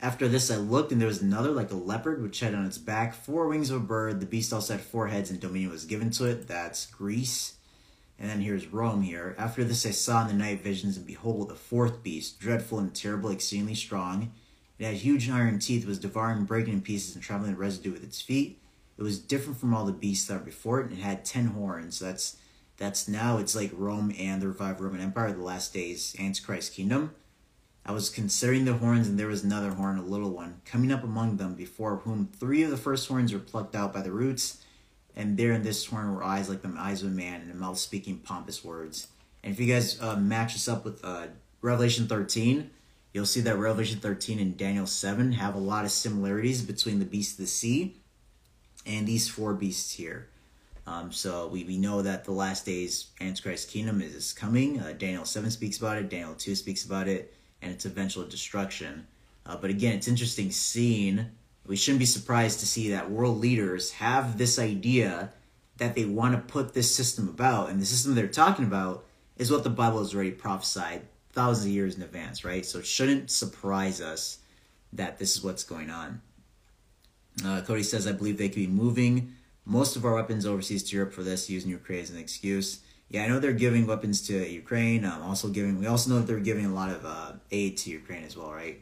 After this I looked, and there was another like a leopard, which had on its back four wings of a bird. The beast also had four heads, and dominion was given to it. That's Greece. And then here's Rome here. After this I saw in the night visions, and behold, a fourth beast, dreadful and terrible, exceedingly strong. It had huge iron teeth, was devouring, breaking in pieces, and traveling the residue with its feet. It was different from all the beasts that were before it, and it had ten horns. That's that's now it's like Rome and the revived Roman Empire, the last days, Antichrist kingdom. I was considering the horns, and there was another horn, a little one, coming up among them, before whom three of the first horns were plucked out by the roots, and there in this horn were eyes like the eyes of a man, and a mouth speaking pompous words. And if you guys uh, match this up with uh, Revelation 13, you'll see that Revelation 13 and Daniel 7 have a lot of similarities between the beast of the sea and these four beasts here. Um, so we, we know that the last days Antichrist kingdom is, is coming. Uh, Daniel 7 speaks about it, Daniel 2 speaks about it and its eventual destruction. Uh, but again, it's interesting seeing, we shouldn't be surprised to see that world leaders have this idea that they want to put this system about. And the system they're talking about is what the Bible has already prophesied thousands of years in advance, right? So it shouldn't surprise us that this is what's going on. Uh, Cody says, I believe they could be moving most of our weapons overseas to Europe for this, using Ukraine as an excuse yeah, I know they're giving weapons to Ukraine. Um, also giving, we also know that they're giving a lot of uh, aid to Ukraine as well, right?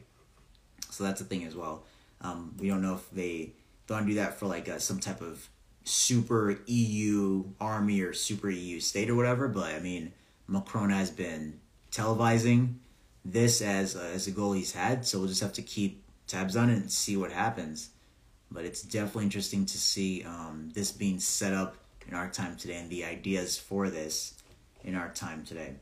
So that's a thing as well. Um, we don't know if they don't do that for like a, some type of super EU army or super EU state or whatever. But I mean, Macron has been televising this as a, as a goal he's had, so we'll just have to keep tabs on it and see what happens. But it's definitely interesting to see um, this being set up in our time today and the ideas for this in our time today.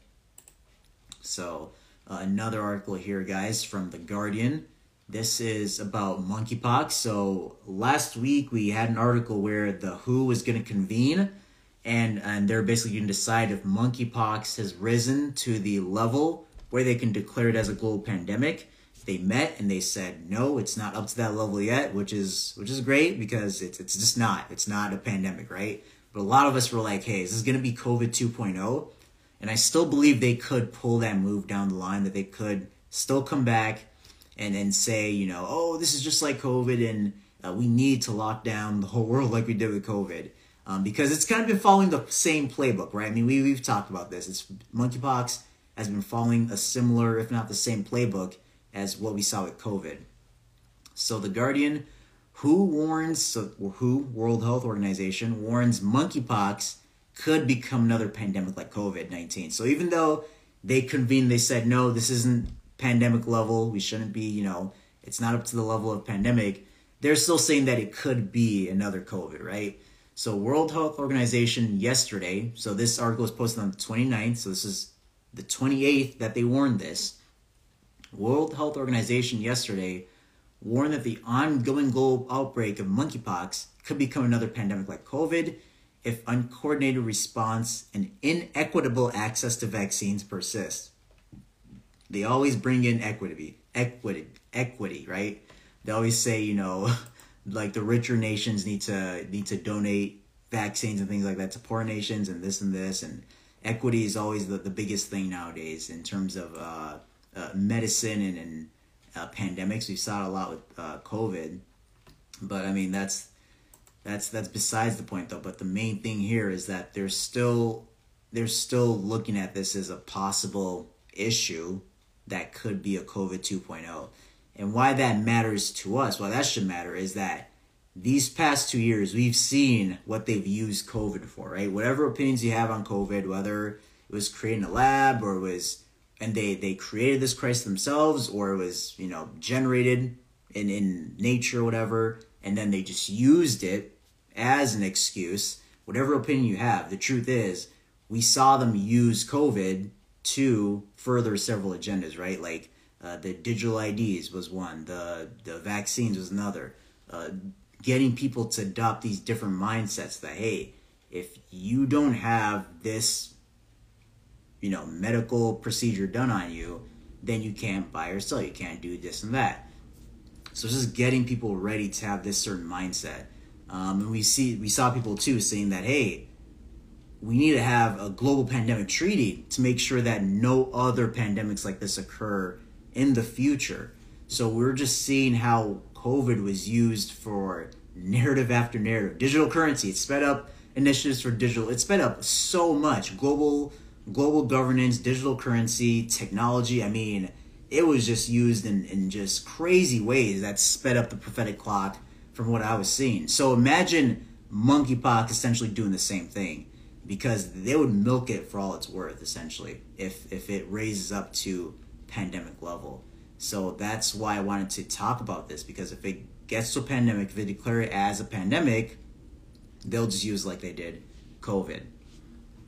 So, uh, another article here, guys, from The Guardian. This is about monkeypox. So, last week we had an article where the WHO was going to convene and, and they're basically going to decide if monkeypox has risen to the level where they can declare it as a global pandemic. They met and they said no, it's not up to that level yet, which is which is great because it's it's just not. It's not a pandemic, right? But a lot of us were like, hey, this is this going to be COVID 2.0? And I still believe they could pull that move down the line, that they could still come back and, and say, you know, oh, this is just like COVID and uh, we need to lock down the whole world like we did with COVID. um, because it's kind of been following the same playbook, right? I mean, we we've talked about this. It's monkeypox has been following a similar, if not the same playbook as what we saw with COVID. So the Guardian, who warns, so who World Health Organization warns monkeypox could become another pandemic like COVID nineteen. So even though they convened, they said no, this isn't pandemic level. We shouldn't be, you know, it's not up to the level of pandemic. They're still saying that it could be another COVID, right? So World Health Organization yesterday, so this article was posted on the 29th, so this is the 28th that they warned this. World Health Organization yesterday warned that the ongoing global outbreak of monkeypox could become another pandemic like COVID if uncoordinated response and inequitable access to vaccines persist. They always bring in equity, equity, equity, right? They always say, you know, like the richer nations need to need to donate vaccines and things like that to poor nations and this and this and equity is always the, the biggest thing nowadays in terms of uh, uh, medicine and, and uh, pandemics. We saw it a lot with uh, COVID, but I mean that's that's that's besides the point though. But the main thing here is that they're still they're still looking at this as a possible issue that could be a COVID 2.0. And why that matters to us, why that should matter, is that these past two years, we've seen what they've used COVID for, right? Whatever opinions you have on COVID, whether it was creating a lab or it was, and they, they created this crisis themselves or it was, you know, generated in, in nature whatever, and then they just used it as an excuse, whatever opinion you have, the truth is, we saw them use COVID to further several agendas, right? Like uh, the digital IDs was one. The the vaccines was another. Uh, getting people to adopt these different mindsets that hey, if you don't have this, you know, medical procedure done on you, then you can't buy or sell. You can't do this and that. So it's just getting people ready to have this certain mindset. Um, and we see we saw people too saying that hey, we need to have a global pandemic treaty to make sure that no other pandemics like this occur in the future. So we're just seeing how COVID was used for narrative after narrative. Digital currency, it sped up initiatives for digital. It sped up so much. Global global governance, digital currency, technology. I mean, it was just used in, in just crazy ways that sped up the prophetic clock from what I was seeing. So imagine monkeypox essentially doing the same thing because they would milk it for all it's worth essentially if if it raises up to pandemic level. So that's why I wanted to talk about this because if it gets to a pandemic, if they declare it as a pandemic, they'll just use like they did COVID,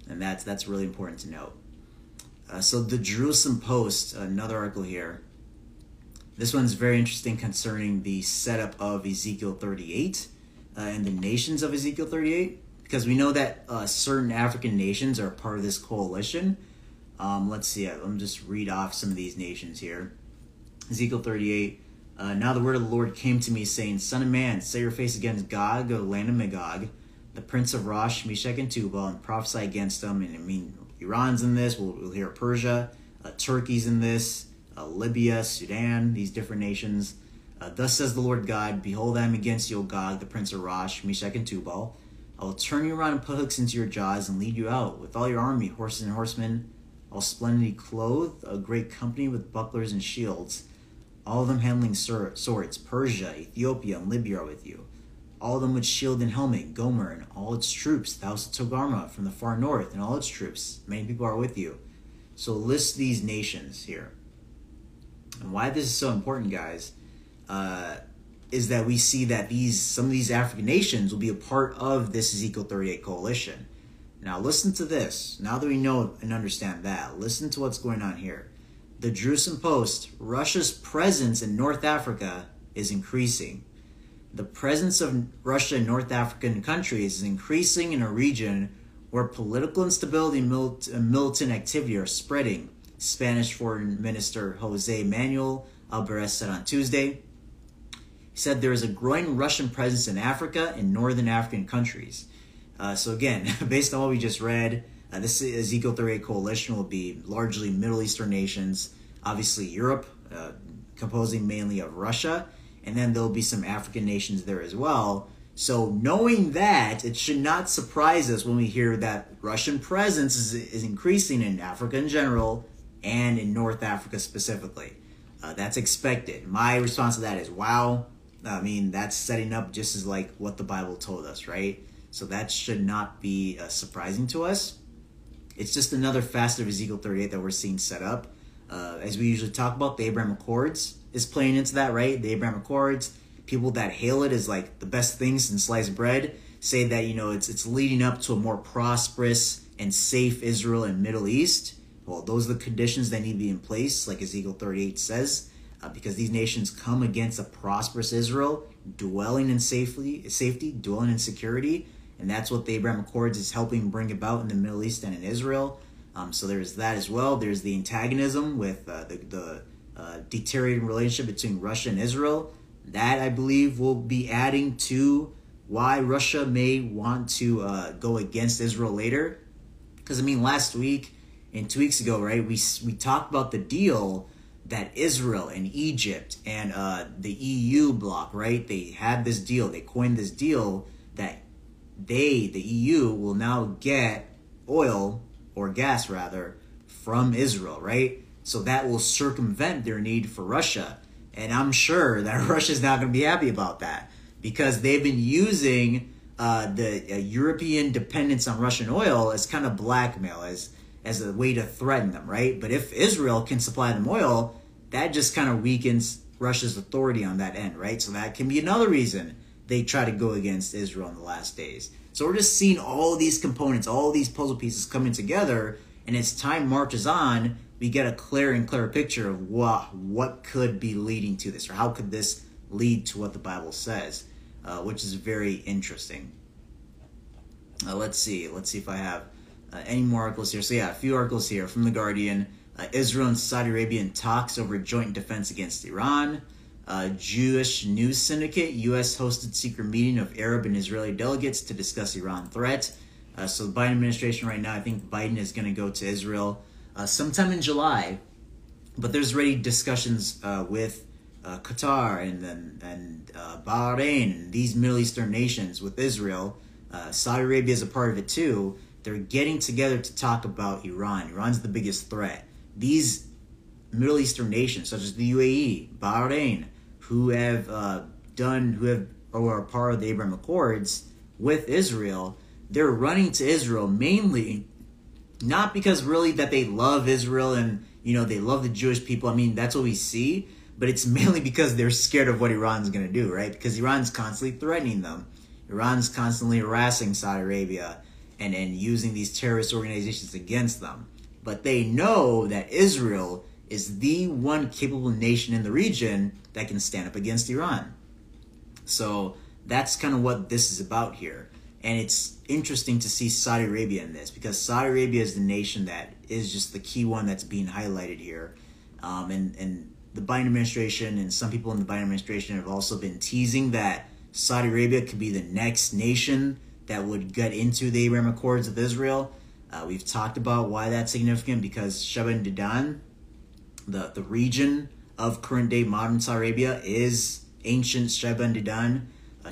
and that's that's really important to note. Uh, so the Jerusalem Post, another article here. This one's very interesting concerning the setup of Ezekiel 38 uh, and the nations of Ezekiel 38, because we know that uh, certain African nations are part of this coalition um, let's see. Let me just read off some of these nations here. Ezekiel 38. Uh, now the word of the Lord came to me, saying, Son of man, set your face against Gog, the land of Magog, the prince of Rosh, Meshech, and Tubal, and prophesy against them. And I mean, Iran's in this. We'll, we'll hear Persia. Uh, Turkey's in this. Uh, Libya, Sudan, these different nations. Uh, Thus says the Lord God, Behold, I am against you, O Gog, the prince of Rosh, Meshech, and Tubal. I will turn you around and put hooks into your jaws and lead you out with all your army, horses and horsemen, all splendidly clothed, a great company with bucklers and shields, all of them handling swords. Persia, Ethiopia, and Libya are with you. All of them with shield and helmet, Gomer and all its troops, the house of Togarmah from the far north and all its troops. Many people are with you. So list these nations here. And why this is so important, guys, uh, is that we see that these some of these African nations will be a part of this Ezekiel 38 coalition. Now, listen to this. Now that we know and understand that, listen to what's going on here. The Jerusalem Post Russia's presence in North Africa is increasing. The presence of Russia in North African countries is increasing in a region where political instability and militant activity are spreading, Spanish Foreign Minister Jose Manuel Albares said on Tuesday. He said there is a growing Russian presence in Africa and northern African countries. Uh, so again, based on what we just read, uh, this Ezekiel 38 coalition will be largely Middle Eastern nations, obviously Europe, uh, composing mainly of Russia, and then there'll be some African nations there as well. So knowing that, it should not surprise us when we hear that Russian presence is, is increasing in Africa in general and in North Africa specifically. Uh, that's expected. My response to that is, wow. I mean, that's setting up just as like what the Bible told us, right? So that should not be uh, surprising to us. It's just another facet of Ezekiel 38 that we're seeing set up. Uh, as we usually talk about, the Abraham Accords is playing into that, right? The Abraham Accords, people that hail it as like the best thing since sliced bread, say that you know it's it's leading up to a more prosperous and safe Israel and Middle East. Well, those are the conditions that need to be in place, like Ezekiel 38 says, uh, because these nations come against a prosperous Israel, dwelling in safely, safety, dwelling in security, and that's what the Abraham Accords is helping bring about in the Middle East and in Israel. Um, so there's that as well. There's the antagonism with uh, the, the uh, deteriorating relationship between Russia and Israel. That I believe will be adding to why Russia may want to uh, go against Israel later. Because I mean, last week and two weeks ago, right? We we talked about the deal that Israel and Egypt and uh, the EU bloc, right? They had this deal. They coined this deal that they, the EU, will now get oil or gas rather from Israel, right? So that will circumvent their need for Russia. And I'm sure that Russia's not going to be happy about that because they've been using uh, the uh, European dependence on Russian oil as kind of blackmail, as as a way to threaten them, right? But if Israel can supply them oil, that just kind of weakens Russia's authority on that end, right? So that can be another reason they try to go against Israel in the last days. So we're just seeing all these components, all these puzzle pieces coming together, and as time marches on, we get a clearer and clearer picture of what what could be leading to this, or how could this lead to what the Bible says, uh, which is very interesting. Uh, let's see. Let's see if I have uh, any more articles here. So yeah, a few articles here from the Guardian. Uh, Israel and Saudi Arabia talks over joint defense against Iran uh, Jewish news syndicate, U.S. hosted secret meeting of Arab and Israeli delegates to discuss Iran threat. Uh, so the Biden administration right now, I think Biden is going to go to Israel uh, sometime in July, but there's already discussions uh, with uh, Qatar and and, and uh, Bahrain these Middle Eastern nations with Israel. Saudi Arabia is a part of it too. They're getting together to talk about Iran. Iran's the biggest threat. These Middle Eastern nations, such as the UAE, Bahrain, who have uh, done, who have or are part of the Abraham Accords with Israel, they're running to Israel mainly not because really that they love Israel and you know they love the Jewish people. I mean that's what we see, but it's mainly because they're scared of what Iran's going to do, right? Because Iran's constantly threatening them. Iran's constantly harassing Saudi Arabia and and using these terrorist organizations against them. But they know that Israel is the one capable nation in the region that can stand up against Iran. So that's kind of what this is about here. And it's interesting to see Saudi Arabia in this because Saudi Arabia is the nation that is just the key one that's being highlighted here. Um, and, and the Biden administration and some people in the Biden administration have also been teasing that Saudi Arabia could be the next nation that would get into the Abraham Accords of Israel. Uh, we've talked about why that's significant because Sheba and Dedan, the, the region of current day modern Saudi Arabia is ancient Sheba and Dedan. Uh,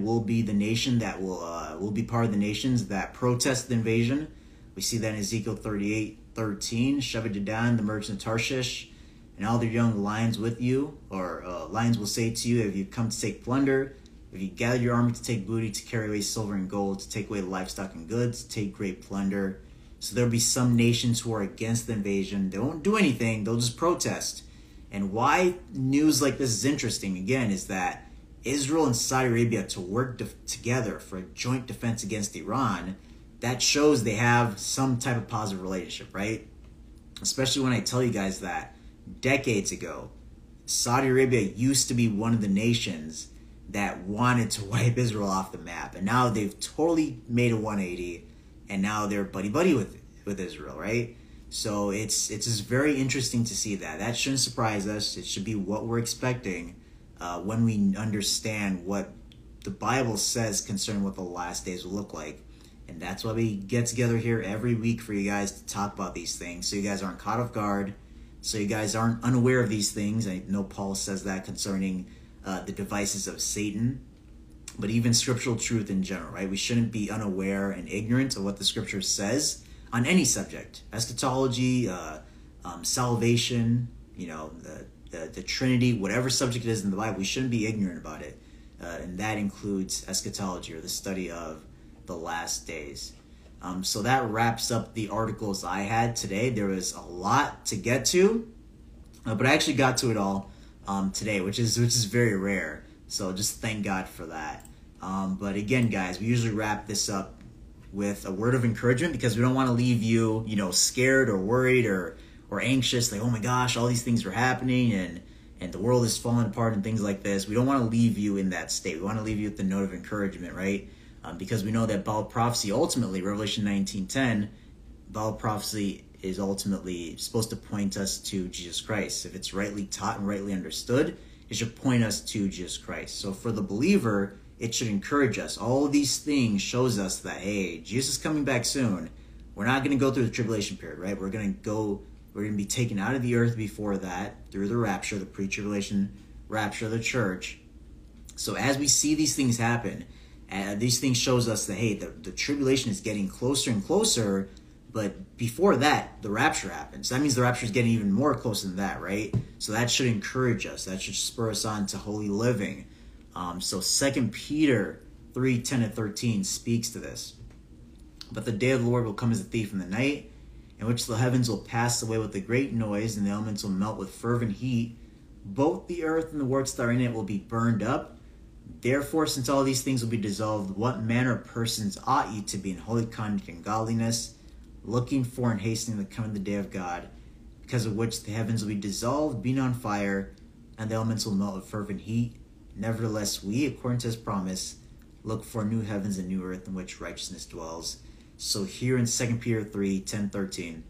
will be the nation that will uh, will be part of the nations that protest the invasion. We see that in Ezekiel 38, 13. Sheba Dedan, the merchant of Tarshish, and all their young lions with you, or uh, lions will say to you, if you come to take plunder, if you gather your army to take booty, to carry away silver and gold, to take away livestock and goods, to take great plunder. So there'll be some nations who are against the invasion. They won't do anything, they'll just protest. And why news like this is interesting, again, is that Israel and Saudi Arabia to work de- together for a joint defense against Iran, that shows they have some type of positive relationship, right? Especially when I tell you guys that decades ago, Saudi Arabia used to be one of the nations that wanted to wipe Israel off the map. And now they've totally made a 180 and now they're buddy buddy with with Israel, right? So it's it's just very interesting to see that. That shouldn't surprise us. It should be what we're expecting uh, when we understand what the Bible says concerning what the last days will look like. And that's why we get together here every week for you guys to talk about these things, so you guys aren't caught off guard, so you guys aren't unaware of these things. I know Paul says that concerning uh, the devices of Satan. but even scriptural truth in general, right? We shouldn't be unaware and ignorant of what the scripture says on any subject eschatology, uh, um, salvation, you know, the, the, the, Trinity, whatever subject it is in the Bible, we shouldn't be ignorant about it. Uh, and that includes eschatology or the study of the last days. Um, so that wraps up the articles I had today. There was a lot to get to, uh, but I actually got to it all um, today, which is which is very rare. So just thank God for that. Um, but again, guys, we usually wrap this up with a word of encouragement because we don't want to leave you, you know, scared or worried or or anxious, like, oh my gosh, all these things are happening and and the world is falling apart and things like this. We don't want to leave you in that state. We want to leave you with the note of encouragement, right? Um, because we know that Bible prophecy ultimately, Revelation 19:10, Bible prophecy is ultimately supposed to point us to Jesus Christ. If it's rightly taught and rightly understood, it should point us to Jesus Christ. So for the believer, it should encourage us. All these things shows us that hey, Jesus is coming back soon. We're not going to go through the tribulation period, right? We're going to go. We're going to be taken out of the earth before that through the rapture, the pre-tribulation rapture of the church. So as we see these things happen, uh, these things shows us that hey, the, the tribulation is getting closer and closer. But before that, the rapture happens. That means the rapture is getting even more close than that, right? So that should encourage us. That should spur us on to holy living. Um, so Second Peter 3 10 and 13 speaks to this. But the day of the Lord will come as a thief in the night, in which the heavens will pass away with a great noise, and the elements will melt with fervent heat. Both the earth and the works that are in it will be burned up. Therefore, since all these things will be dissolved, what manner of persons ought ye to be in holy conduct and godliness, looking for and hastening the coming of the day of God, because of which the heavens will be dissolved, being on fire, and the elements will melt with fervent heat? Nevertheless, we, according to his promise, look for new heavens and new earth in which righteousness dwells. So here in 2 Peter 3 10 13,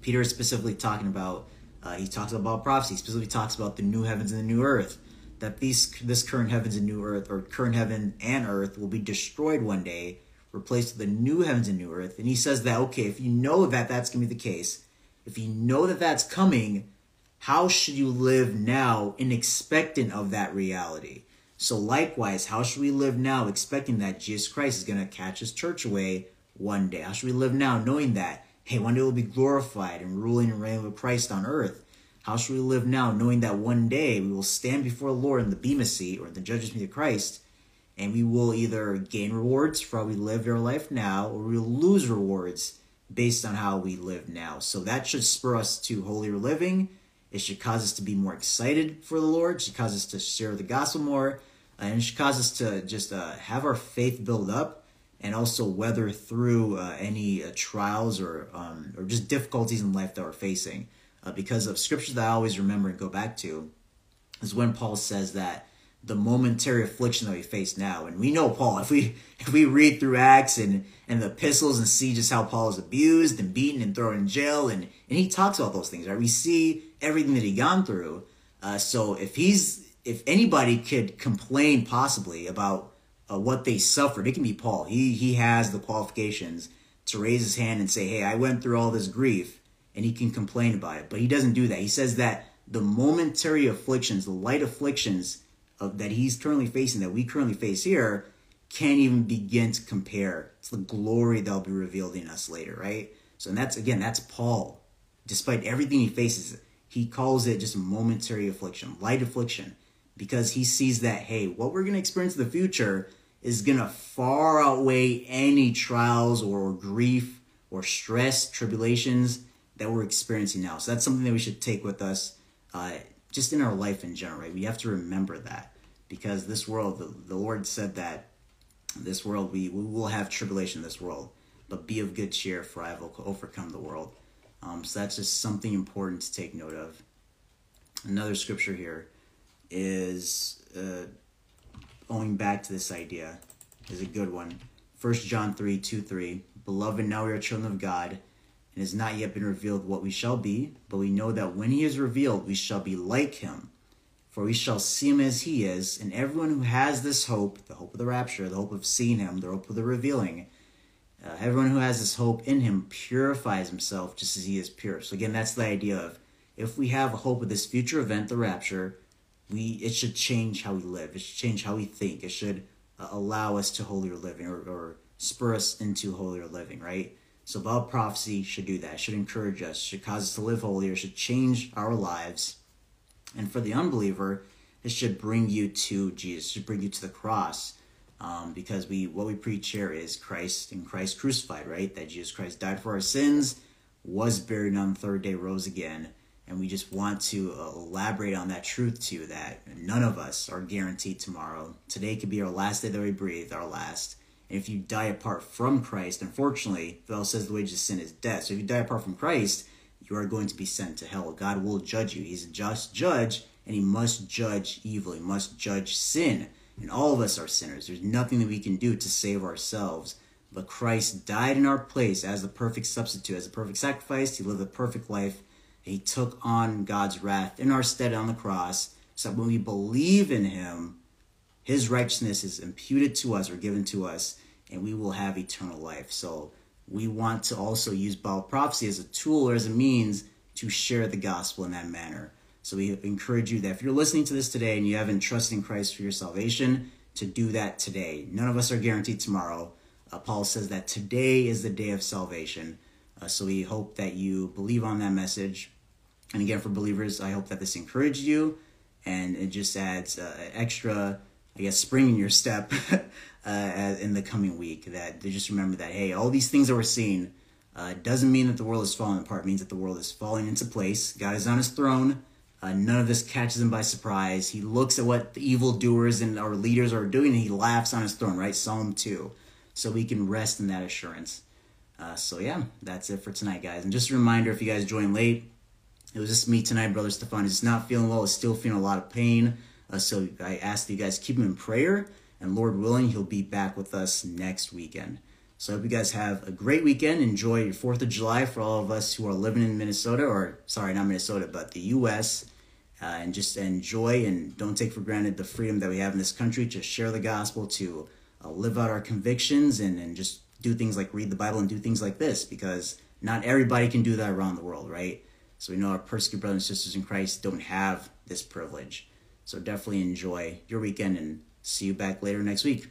Peter is specifically talking about, uh, he talks about prophecy, he specifically talks about the new heavens and the new earth that these this current heavens and new earth or current heaven and earth will be destroyed one day replaced with the new heavens and new earth. And he says that okay if you know that that's going to be the case if you know that that's coming how should you live now in expectant of that reality? So likewise how should we live now expecting that jesus christ is going to catch his church away one day how should we live now knowing that hey one day we'll be glorified and ruling and reigning with christ on earth how should we live now, knowing that one day we will stand before the Lord in the Bema seat or the judgment seat of Christ, and we will either gain rewards for how we live our life now, or we will lose rewards based on how we live now. So that should spur us to holier living. It should cause us to be more excited for the Lord. It should cause us to share the gospel more. And it should cause us to just uh, have our faith build up and also weather through uh, any uh, trials or um, or just difficulties in life that we're facing uh, because of scripture that I always remember and go back to is when Paul says that the momentary affliction that we face now, and we know Paul. If we if we read through Acts and and the epistles and see just how Paul is abused and beaten and thrown in jail, and and he talks about those things, right? We see everything that he gone through. Uh, so if he's if anybody could complain possibly about uh, what they suffered, it can be Paul. He he has the qualifications to raise his hand and say, "Hey, I went through all this grief." and he can complain about it. But he doesn't do that. He says that the momentary afflictions, the light afflictions of, that he's currently facing, that we currently face here, can't even begin to compare to the glory that'll be revealed in us later, right? So, and that's again, that's Paul. Despite everything he faces, he calls it just momentary affliction, light affliction, because he sees that, hey, what we're going to experience in the future is going to far outweigh any trials or grief or stress, tribulations that we're experiencing now. So that's something that we should take with us uh, just in our life in general, right? We have to remember that because this world, the, the Lord said that this world, we, we will have tribulation in this world, but be of good cheer, for I have overcome the world. Um, so that's just something important to take note of. Another scripture here is uh, going back to this idea is a good one. First John 3 2 3. Beloved, now we are children of God and has not yet been revealed what we shall be, but we know that when he is revealed, we shall be like him. For we shall see him as he is, and everyone who has this hope, the hope of the rapture, the hope of seeing him, the hope of the revealing, uh, everyone who has this hope in him purifies himself just as he is pure. So again, that's the idea of if we have a hope of this future event, the rapture, we it should change how we live. It should change how we think. It should uh, allow us to holier living or, or spur us into holier living, right? So Bible prophecy should do that, should encourage us, should cause us to live holier, should change our lives. And for the unbeliever, it should bring you to Jesus, should bring you to the cross. Um, because we what we preach here is Christ and Christ crucified, right? That Jesus Christ died for our sins, was buried on the third day, rose again. And we just want to uh, elaborate on that truth to you that none of us are guaranteed tomorrow. Today could be our last day that we breathe, our last. And if you die apart from Christ, unfortunately, the Bible says the wages of sin is death. So if you die apart from Christ, you are going to be sent to hell. God will judge you. He's a just judge, and he must judge evil. He must judge sin. And all of us are sinners. There's nothing that we can do to save ourselves. But Christ died in our place as the perfect substitute, as a perfect sacrifice. He lived a perfect life. He took on God's wrath in our stead on the cross. So that when we believe in him, his righteousness is imputed to us or given to us, and we will have eternal life. So we want to also use Bible prophecy as a tool or as a means to share the gospel in that manner. So we encourage you that if you're listening to this today and you haven't trusted in Christ for your salvation, to do that today. None of us are guaranteed tomorrow. Uh, Paul says that today is the day of salvation. Uh, so we hope that you believe on that message. And again, for believers, I hope that this encouraged you and it just adds uh, extra, I guess, spring in your step uh, in the coming week. That just remember that, hey, all these things that we're seeing uh, doesn't mean that the world is falling apart. It means that the world is falling into place. God is on his throne. Uh, none of this catches him by surprise. He looks at what the evildoers and our leaders are doing and he laughs on his throne, right? Psalm 2. So we can rest in that assurance. Uh, so, yeah, that's it for tonight, guys. And just a reminder if you guys joined late, it was just me tonight, Brother Stephan. He's not feeling well, he's still feeling a lot of pain. Uh, so I ask that you guys keep him in prayer. And Lord willing, he'll be back with us next weekend. So I hope you guys have a great weekend. Enjoy your 4th of July for all of us who are living in Minnesota, or sorry, not Minnesota, but the U.S. Uh, and just enjoy and don't take for granted the freedom that we have in this country to share the gospel, to uh, live out our convictions, and, and just do things like read the Bible and do things like this because not everybody can do that around the world, right? So we know our persecuted brothers and sisters in Christ don't have this privilege. So definitely enjoy your weekend and see you back later next week.